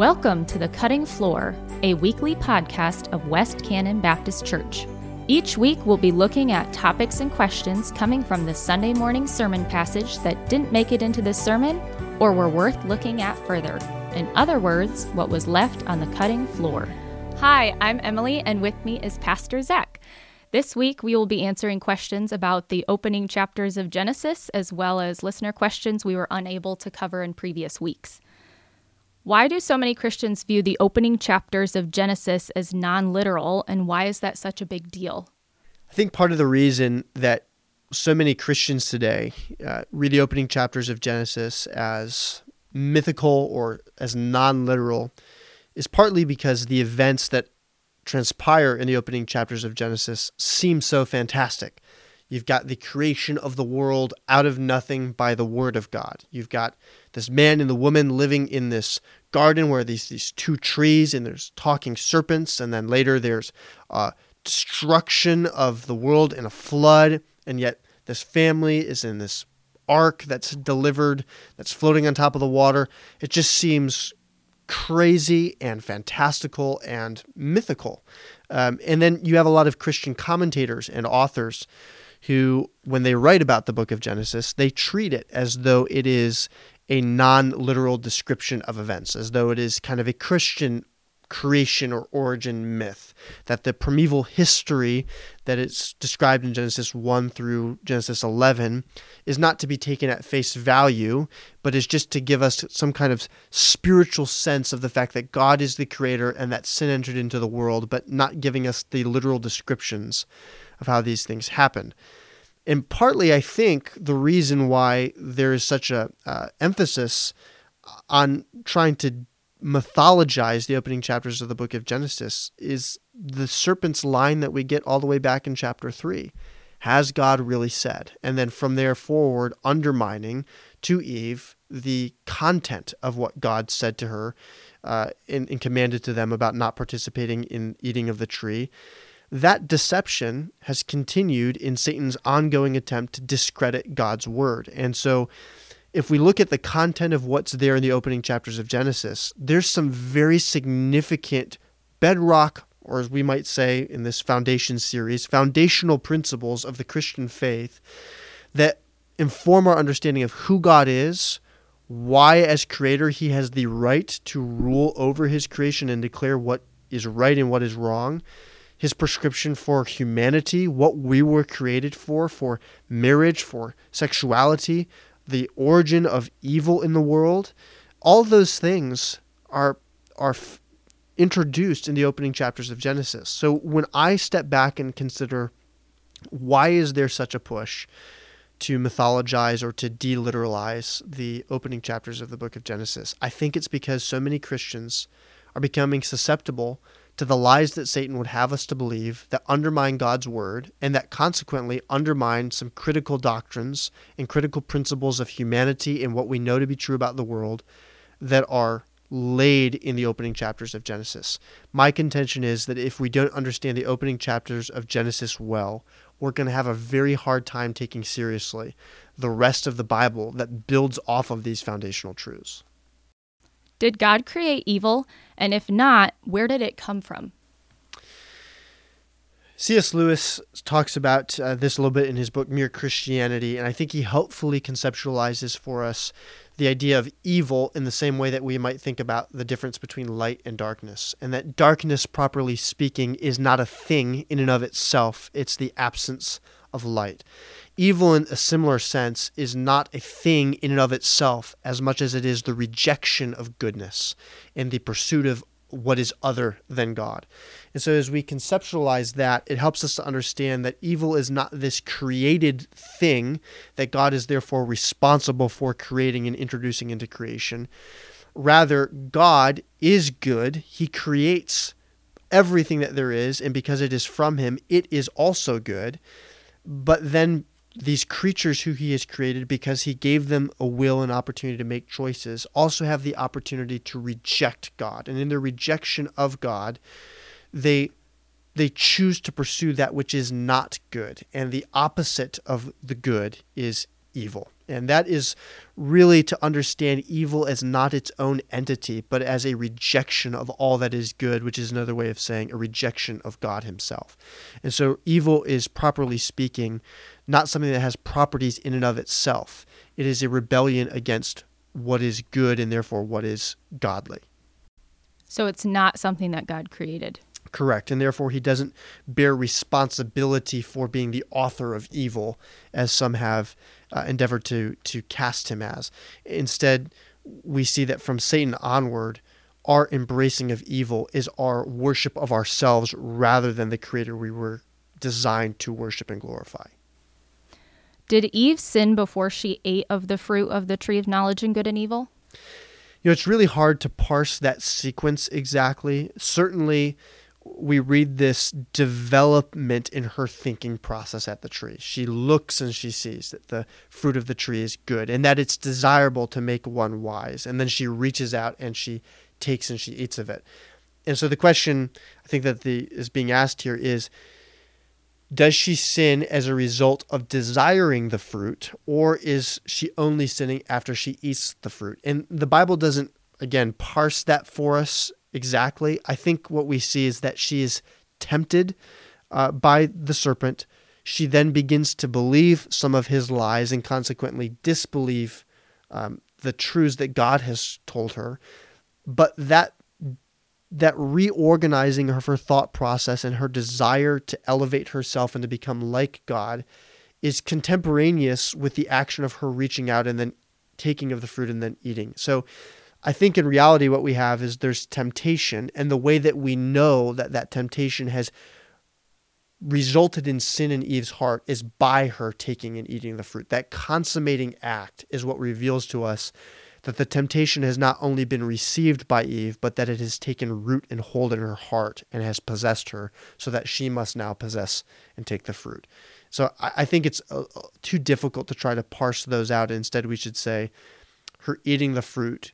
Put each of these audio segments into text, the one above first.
Welcome to The Cutting Floor, a weekly podcast of West Cannon Baptist Church. Each week, we'll be looking at topics and questions coming from the Sunday morning sermon passage that didn't make it into the sermon or were worth looking at further. In other words, what was left on the cutting floor. Hi, I'm Emily, and with me is Pastor Zach. This week, we will be answering questions about the opening chapters of Genesis, as well as listener questions we were unable to cover in previous weeks. Why do so many Christians view the opening chapters of Genesis as non literal, and why is that such a big deal? I think part of the reason that so many Christians today uh, read the opening chapters of Genesis as mythical or as non literal is partly because the events that transpire in the opening chapters of Genesis seem so fantastic. You've got the creation of the world out of nothing by the word of God. You've got this man and the woman living in this garden where these these two trees and there's talking serpents, and then later there's uh, destruction of the world in a flood, and yet this family is in this ark that's delivered, that's floating on top of the water. It just seems crazy and fantastical and mythical. Um, and then you have a lot of Christian commentators and authors who, when they write about the book of Genesis, they treat it as though it is a non literal description of events, as though it is kind of a Christian creation or origin myth. That the primeval history that is described in Genesis 1 through Genesis 11 is not to be taken at face value, but is just to give us some kind of spiritual sense of the fact that God is the creator and that sin entered into the world, but not giving us the literal descriptions of how these things happen. And partly, I think the reason why there is such a uh, emphasis on trying to mythologize the opening chapters of the book of Genesis is the serpent's line that we get all the way back in chapter 3. Has God really said? And then from there forward, undermining to Eve the content of what God said to her uh, and, and commanded to them about not participating in eating of the tree. That deception has continued in Satan's ongoing attempt to discredit God's word. And so, if we look at the content of what's there in the opening chapters of Genesis, there's some very significant bedrock, or as we might say in this foundation series, foundational principles of the Christian faith that inform our understanding of who God is, why, as creator, he has the right to rule over his creation and declare what is right and what is wrong, his prescription for humanity, what we were created for, for marriage, for sexuality, the origin of evil in the world, all those things are are f- introduced in the opening chapters of Genesis. So when I step back and consider why is there such a push to mythologize or to deliteralize the opening chapters of the book of Genesis, I think it's because so many Christians are becoming susceptible to the lies that Satan would have us to believe that undermine God's word and that consequently undermine some critical doctrines and critical principles of humanity and what we know to be true about the world that are laid in the opening chapters of Genesis. My contention is that if we don't understand the opening chapters of Genesis well, we're going to have a very hard time taking seriously the rest of the Bible that builds off of these foundational truths. Did God create evil? And if not, where did it come from? C.S. Lewis talks about uh, this a little bit in his book Mere Christianity, and I think he helpfully conceptualizes for us the idea of evil in the same way that we might think about the difference between light and darkness. And that darkness, properly speaking, is not a thing in and of itself, it's the absence of light. Evil, in a similar sense, is not a thing in and of itself as much as it is the rejection of goodness and the pursuit of what is other than God. And so, as we conceptualize that, it helps us to understand that evil is not this created thing that God is therefore responsible for creating and introducing into creation. Rather, God is good. He creates everything that there is, and because it is from Him, it is also good. But then these creatures who he has created because he gave them a will and opportunity to make choices also have the opportunity to reject God. And in their rejection of God they they choose to pursue that which is not good. And the opposite of the good is evil And that is really to understand evil as not its own entity, but as a rejection of all that is good, which is another way of saying a rejection of God Himself. And so evil is, properly speaking, not something that has properties in and of itself. It is a rebellion against what is good and therefore what is godly. So it's not something that God created. Correct. And therefore, he doesn't bear responsibility for being the author of evil, as some have uh, endeavored to, to cast him as. Instead, we see that from Satan onward, our embracing of evil is our worship of ourselves rather than the creator we were designed to worship and glorify. Did Eve sin before she ate of the fruit of the tree of knowledge and good and evil? You know, it's really hard to parse that sequence exactly. Certainly, we read this development in her thinking process at the tree. She looks and she sees that the fruit of the tree is good and that it's desirable to make one wise. And then she reaches out and she takes and she eats of it. And so the question I think that the is being asked here is does she sin as a result of desiring the fruit or is she only sinning after she eats the fruit? And the Bible doesn't again parse that for us exactly. I think what we see is that she is tempted uh, by the serpent. She then begins to believe some of his lies and consequently disbelieve um, the truths that God has told her. But that that reorganizing of her thought process and her desire to elevate herself and to become like God is contemporaneous with the action of her reaching out and then taking of the fruit and then eating. So I think in reality, what we have is there's temptation, and the way that we know that that temptation has resulted in sin in Eve's heart is by her taking and eating the fruit. That consummating act is what reveals to us that the temptation has not only been received by Eve, but that it has taken root and hold in her heart and has possessed her, so that she must now possess and take the fruit. So I, think it's uh, uh, too difficult to try to parse those out. Instead, we should say her eating the fruit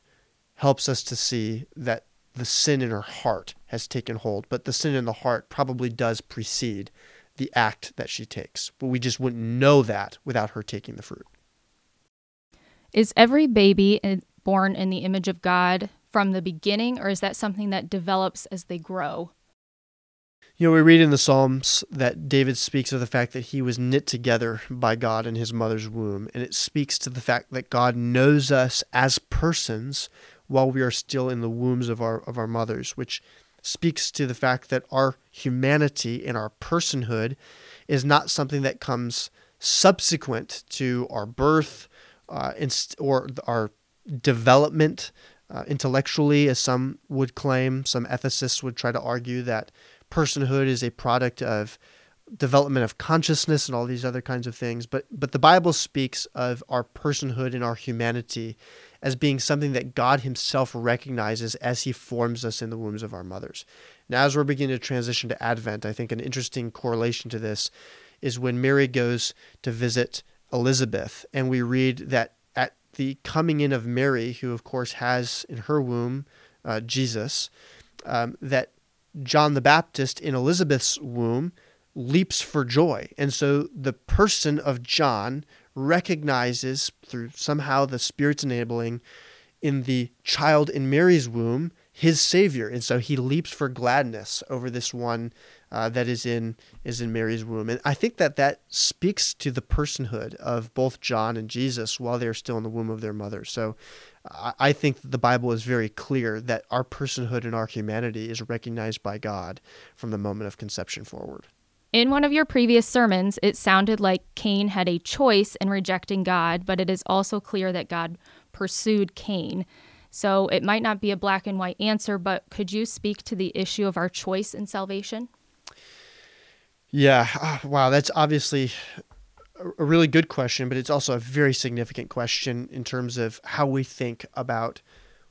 helps us to see that the sin in her heart has taken hold, but the sin in the heart probably does precede the act that she takes. But we just wouldn't know that without her taking the fruit. Is every baby born in the image of God from the beginning, or is that something that develops as they grow? You know, we read in the Psalms that David speaks of the fact that he was knit together by God in his mother's womb. And it speaks to the fact that God knows us as persons while we are still in the wombs of our of our mothers, which speaks to the fact that our humanity and our personhood is not something that comes subsequent to our birth uh, or our development uh, intellectually, as some would claim. Some ethicists would try to argue that personhood is a product of development of consciousness and all these other kinds of things. But but the Bible speaks of our personhood and our humanity as being something that God Himself recognizes as He forms us in the wombs of our mothers. Now, as we're beginning to transition to Advent, I think an interesting correlation to this is when Mary goes to visit Elizabeth, and we read that at the coming in of Mary, who of course has in her womb uh, Jesus, um, that John the Baptist in Elizabeth's womb leaps for joy. And so the person of John recognizes through somehow the Spirit's enabling in the child in Mary's womb his Savior, and so he leaps for gladness over this one uh, that is in is in Mary's womb. And I think that that speaks to the personhood of both John and Jesus while they are still in the womb of their mother. So I, I think the Bible is very clear that our personhood and our humanity is recognized by God from the moment of conception forward. In one of your previous sermons, it sounded like Cain had a choice in rejecting God, but it is also clear that God pursued Cain. So it might not be a black and white answer, but could you speak to the issue of our choice in salvation? Yeah. Oh, wow. That's obviously a really good question, but it's also a very significant question in terms of how we think about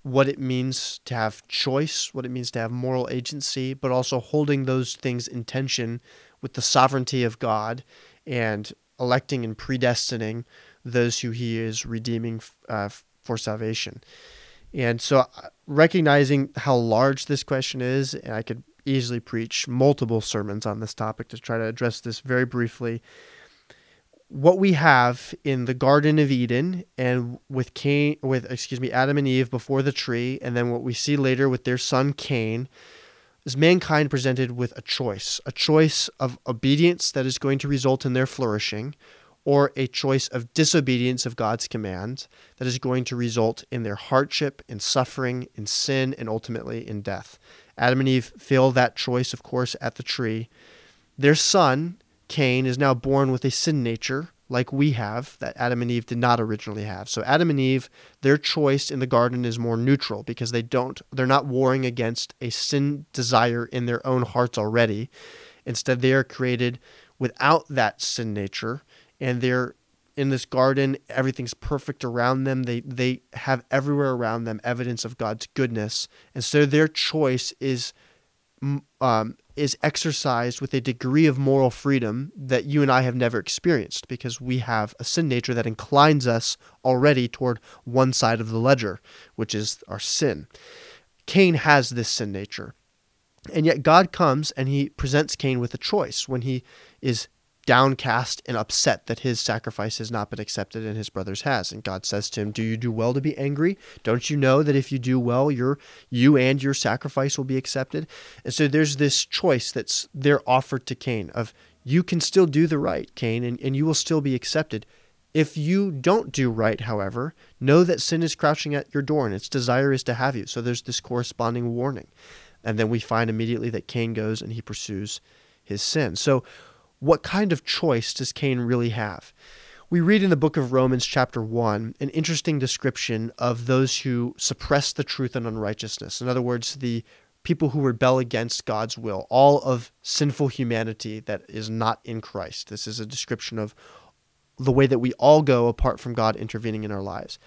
what it means to have choice, what it means to have moral agency, but also holding those things in tension with the sovereignty of God and electing and predestining those who He is redeeming uh, for salvation. And so, uh, recognizing how large this question is, and I could easily preach multiple sermons on this topic to try to address this very briefly. what we have in the Garden of Eden and with Cain, with excuse me, Adam and Eve before the tree, and then what we see later with their son Cain, is mankind presented with a choice, a choice of obedience that is going to result in their flourishing, or a choice of disobedience of God's command that is going to result in their hardship, in suffering, in sin, and ultimately in death. Adam and Eve fail that choice, of course, at the tree. Their son, Cain, is now born with a sin nature like we have that Adam and Eve did not originally have. So Adam and Eve, their choice in the garden is more neutral because they don't they're not warring against a sin desire in their own hearts already. Instead, they are created without that sin nature and they're in this garden everything's perfect around them they they have everywhere around them evidence of God's goodness and so their choice is um, is exercised with a degree of moral freedom that you and I have never experienced because we have a sin nature that inclines us already toward one side of the ledger, which is our sin. Cain has this sin nature. And yet God comes and he presents Cain with a choice when he is downcast and upset that his sacrifice has not been accepted and his brother's has. And God says to him, Do you do well to be angry? Don't you know that if you do well, your you and your sacrifice will be accepted? And so there's this choice that's there offered to Cain of you can still do the right, Cain, and, and you will still be accepted. If you don't do right, however, know that sin is crouching at your door and its desire is to have you. So there's this corresponding warning. And then we find immediately that Cain goes and he pursues his sin. So what kind of choice does Cain really have? We read in the book of Romans, chapter 1, an interesting description of those who suppress the truth and unrighteousness. In other words, the people who rebel against God's will, all of sinful humanity that is not in Christ. This is a description of the way that we all go apart from God intervening in our lives.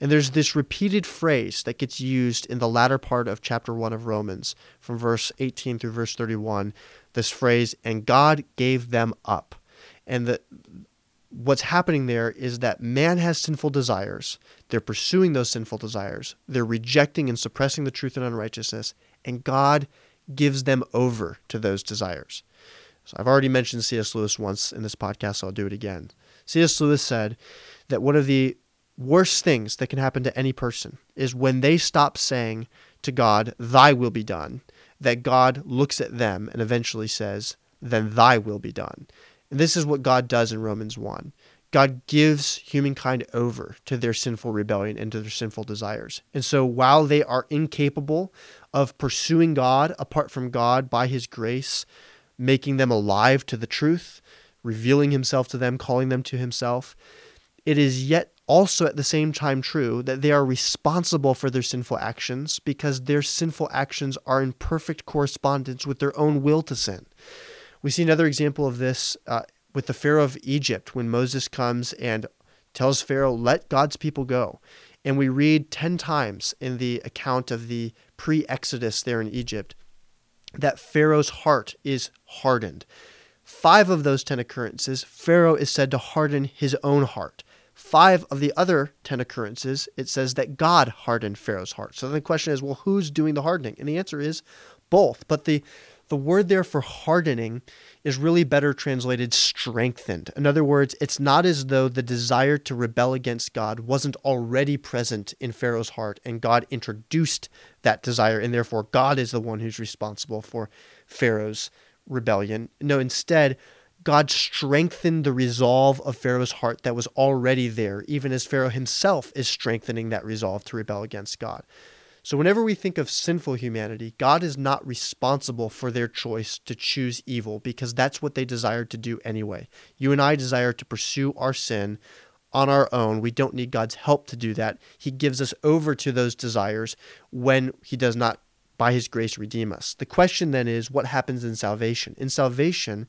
And there's this repeated phrase that gets used in the latter part of chapter 1 of Romans, from verse 18 through verse 31, this phrase, and God gave them up. And the, what's happening there is that man has sinful desires. They're pursuing those sinful desires. They're rejecting and suppressing the truth and unrighteousness. And God gives them over to those desires. So I've already mentioned C.S. Lewis once in this podcast, so I'll do it again. C.S. Lewis said that one of the worst things that can happen to any person is when they stop saying to God, Thy will be done, that God looks at them and eventually says, Then thy will be done. And this is what God does in Romans 1. God gives humankind over to their sinful rebellion and to their sinful desires. And so while they are incapable of pursuing God apart from God by his grace, making them alive to the truth, revealing himself to them, calling them to himself, it is yet also at the same time true that they are responsible for their sinful actions because their sinful actions are in perfect correspondence with their own will to sin. We see another example of this uh, with the Pharaoh of Egypt when Moses comes and tells Pharaoh, Let God's people go. And we read 10 times in the account of the pre Exodus there in Egypt that Pharaoh's heart is hardened. Five of those 10 occurrences, Pharaoh is said to harden his own heart five of the other 10 occurrences, it says that God hardened Pharaoh's heart. So the question is, well, who's doing the hardening? And the answer is both. But the, the word there for hardening is really better translated strengthened. In other words, it's not as though the desire to rebel against God wasn't already present in Pharaoh's heart and God introduced that desire, and therefore God is the one who's responsible for Pharaoh's rebellion. No, instead, God strengthened the resolve of Pharaoh's heart that was already there, even as Pharaoh himself is strengthening that resolve to rebel against God. So, whenever we think of sinful humanity, God is not responsible for their choice to choose evil because that's what they desired to do anyway. You and I desire to pursue our sin on our own. We don't need God's help to do that. He gives us over to those desires when He does not, by His grace, redeem us. The question then is what happens in salvation? In salvation,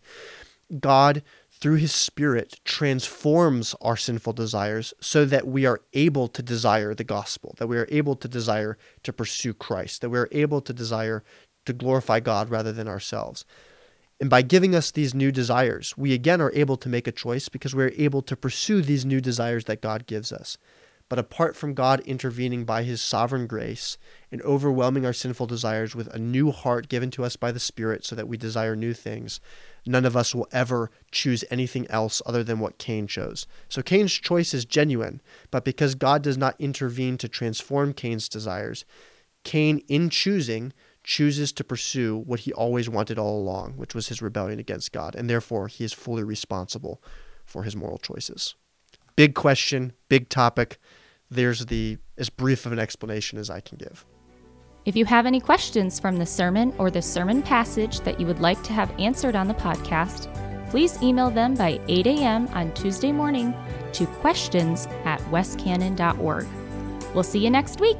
God, through his Spirit, transforms our sinful desires so that we are able to desire the gospel, that we are able to desire to pursue Christ, that we are able to desire to glorify God rather than ourselves. And by giving us these new desires, we again are able to make a choice because we're able to pursue these new desires that God gives us. But apart from God intervening by his sovereign grace and overwhelming our sinful desires with a new heart given to us by the Spirit so that we desire new things, none of us will ever choose anything else other than what Cain chose. So Cain's choice is genuine, but because God does not intervene to transform Cain's desires, Cain, in choosing, chooses to pursue what he always wanted all along, which was his rebellion against God, and therefore he is fully responsible for his moral choices. Big question, big topic. There's the as brief of an explanation as I can give. If you have any questions from the sermon or the sermon passage that you would like to have answered on the podcast, please email them by 8 a.m. on Tuesday morning to questions at westcannon.org. We'll see you next week.